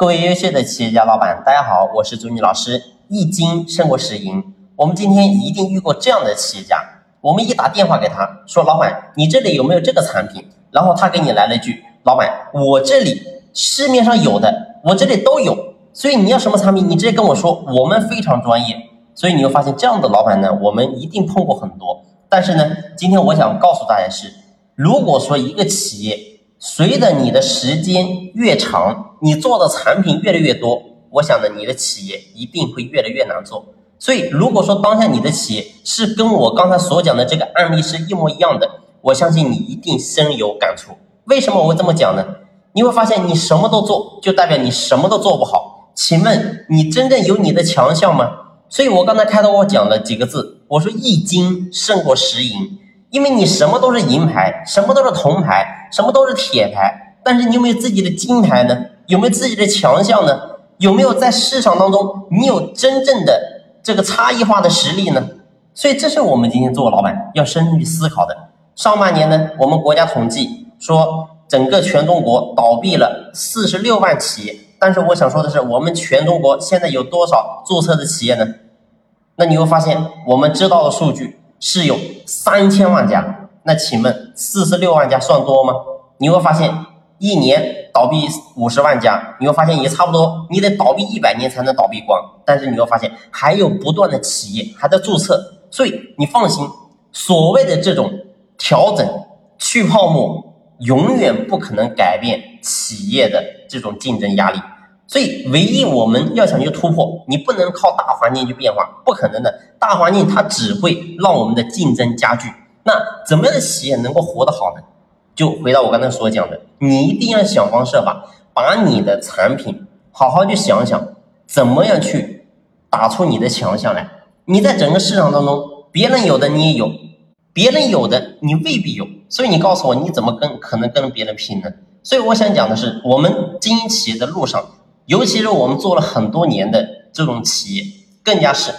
各位优秀的企业家老板，大家好，我是朱妮老师。一金胜过十银，我们今天一定遇过这样的企业家。我们一打电话给他说：“老板，你这里有没有这个产品？”然后他给你来了一句：“老板，我这里市面上有的，我这里都有。所以你要什么产品，你直接跟我说，我们非常专业。”所以你会发现，这样的老板呢，我们一定碰过很多。但是呢，今天我想告诉大家是，如果说一个企业，随着你的时间越长，你做的产品越来越多，我想呢，你的企业一定会越来越难做。所以，如果说当下你的企业是跟我刚才所讲的这个案例是一模一样的，我相信你一定深有感触。为什么我会这么讲呢？你会发现，你什么都做，就代表你什么都做不好。请问，你真正有你的强项吗？所以我刚才开头我讲了几个字，我说一金胜过十银。因为你什么都是银牌，什么都是铜牌，什么都是铁牌，但是你有没有自己的金牌呢？有没有自己的强项呢？有没有在市场当中你有真正的这个差异化的实力呢？所以这是我们今天做老板要深入去思考的。上半年呢，我们国家统计说整个全中国倒闭了四十六万企业，但是我想说的是，我们全中国现在有多少注册的企业呢？那你会发现，我们知道的数据。是有三千万家，那请问四十六万家算多吗？你会发现一年倒闭五十万家，你会发现也差不多，你得倒闭一百年才能倒闭光。但是你会发现还有不断的企业还在注册，所以你放心，所谓的这种调整去泡沫，永远不可能改变企业的这种竞争压力。所以，唯一我们要想去突破，你不能靠大环境去变化，不可能的。大环境它只会让我们的竞争加剧。那怎么样的企业能够活得好呢？就回到我刚才所讲的，你一定要想方设法把你的产品好好去想想，怎么样去打出你的强项来。你在整个市场当中，别人有的你也有，别人有的你未必有。所以你告诉我，你怎么跟可能跟别人拼呢？所以我想讲的是，我们经营企业的路上。尤其是我们做了很多年的这种企业，更加是，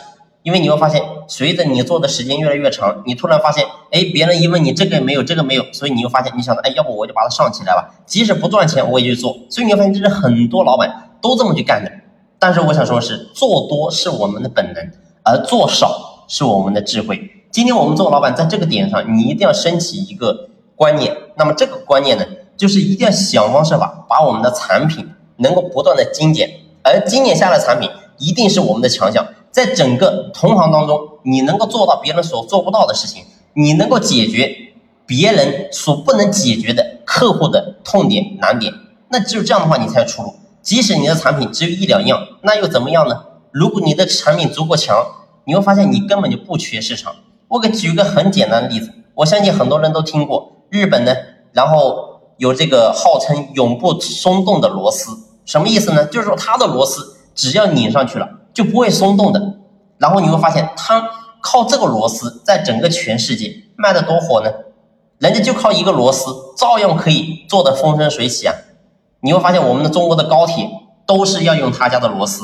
因为你会发现，随着你做的时间越来越长，你突然发现，哎，别人一问你这个没有，这个没有，所以你又发现，你想着，哎，要不我就把它上起来吧，即使不赚钱，我也去做。所以你会发现，这是很多老板都这么去干的。但是我想说的是，做多是我们的本能，而做少是我们的智慧。今天我们做老板，在这个点上，你一定要升起一个观念。那么这个观念呢，就是一定要想方设法把我们的产品。能够不断的精简，而精简下的产品一定是我们的强项。在整个同行当中，你能够做到别人所做不到的事情，你能够解决别人所不能解决的客户的痛点难点，那只有这样的话，你才有出路。即使你的产品只有一两样，那又怎么样呢？如果你的产品足够强，你会发现你根本就不缺市场。我给举个很简单的例子，我相信很多人都听过日本呢，然后有这个号称永不松动的螺丝。什么意思呢？就是说它的螺丝只要拧上去了就不会松动的。然后你会发现，它靠这个螺丝在整个全世界卖的多火呢？人家就靠一个螺丝，照样可以做的风生水起啊！你会发现，我们的中国的高铁都是要用他家的螺丝，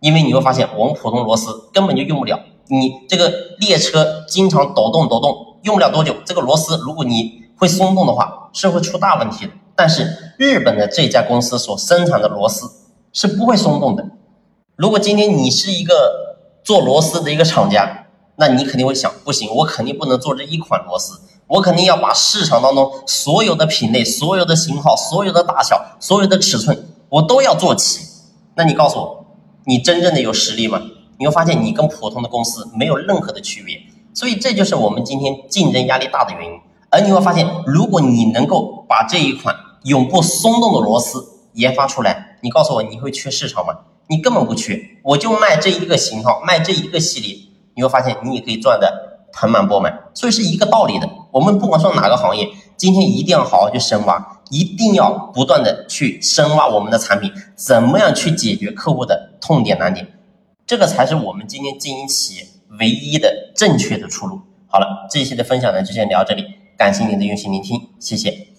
因为你会发现，我们普通螺丝根本就用不了。你这个列车经常抖动抖动，用不了多久，这个螺丝如果你会松动的话，是会出大问题的。但是日本的这家公司所生产的螺丝是不会松动的。如果今天你是一个做螺丝的一个厂家，那你肯定会想，不行，我肯定不能做这一款螺丝，我肯定要把市场当中所有的品类、所有的型号、所有的大小、所有的尺寸，我都要做齐。那你告诉我，你真正的有实力吗？你会发现你跟普通的公司没有任何的区别。所以这就是我们今天竞争压力大的原因。而你会发现，如果你能够把这一款永不松动的螺丝研发出来，你告诉我你会缺市场吗？你根本不缺，我就卖这一个型号，卖这一个系列，你会发现你也可以赚的盆满钵满。所以是一个道理的。我们不管说哪个行业，今天一定要好好去深挖，一定要不断的去深挖我们的产品，怎么样去解决客户的痛点难点，这个才是我们今天经营企业唯一的正确的出路。好了，这一期的分享呢就先聊到这里，感谢您的用心聆听，谢谢。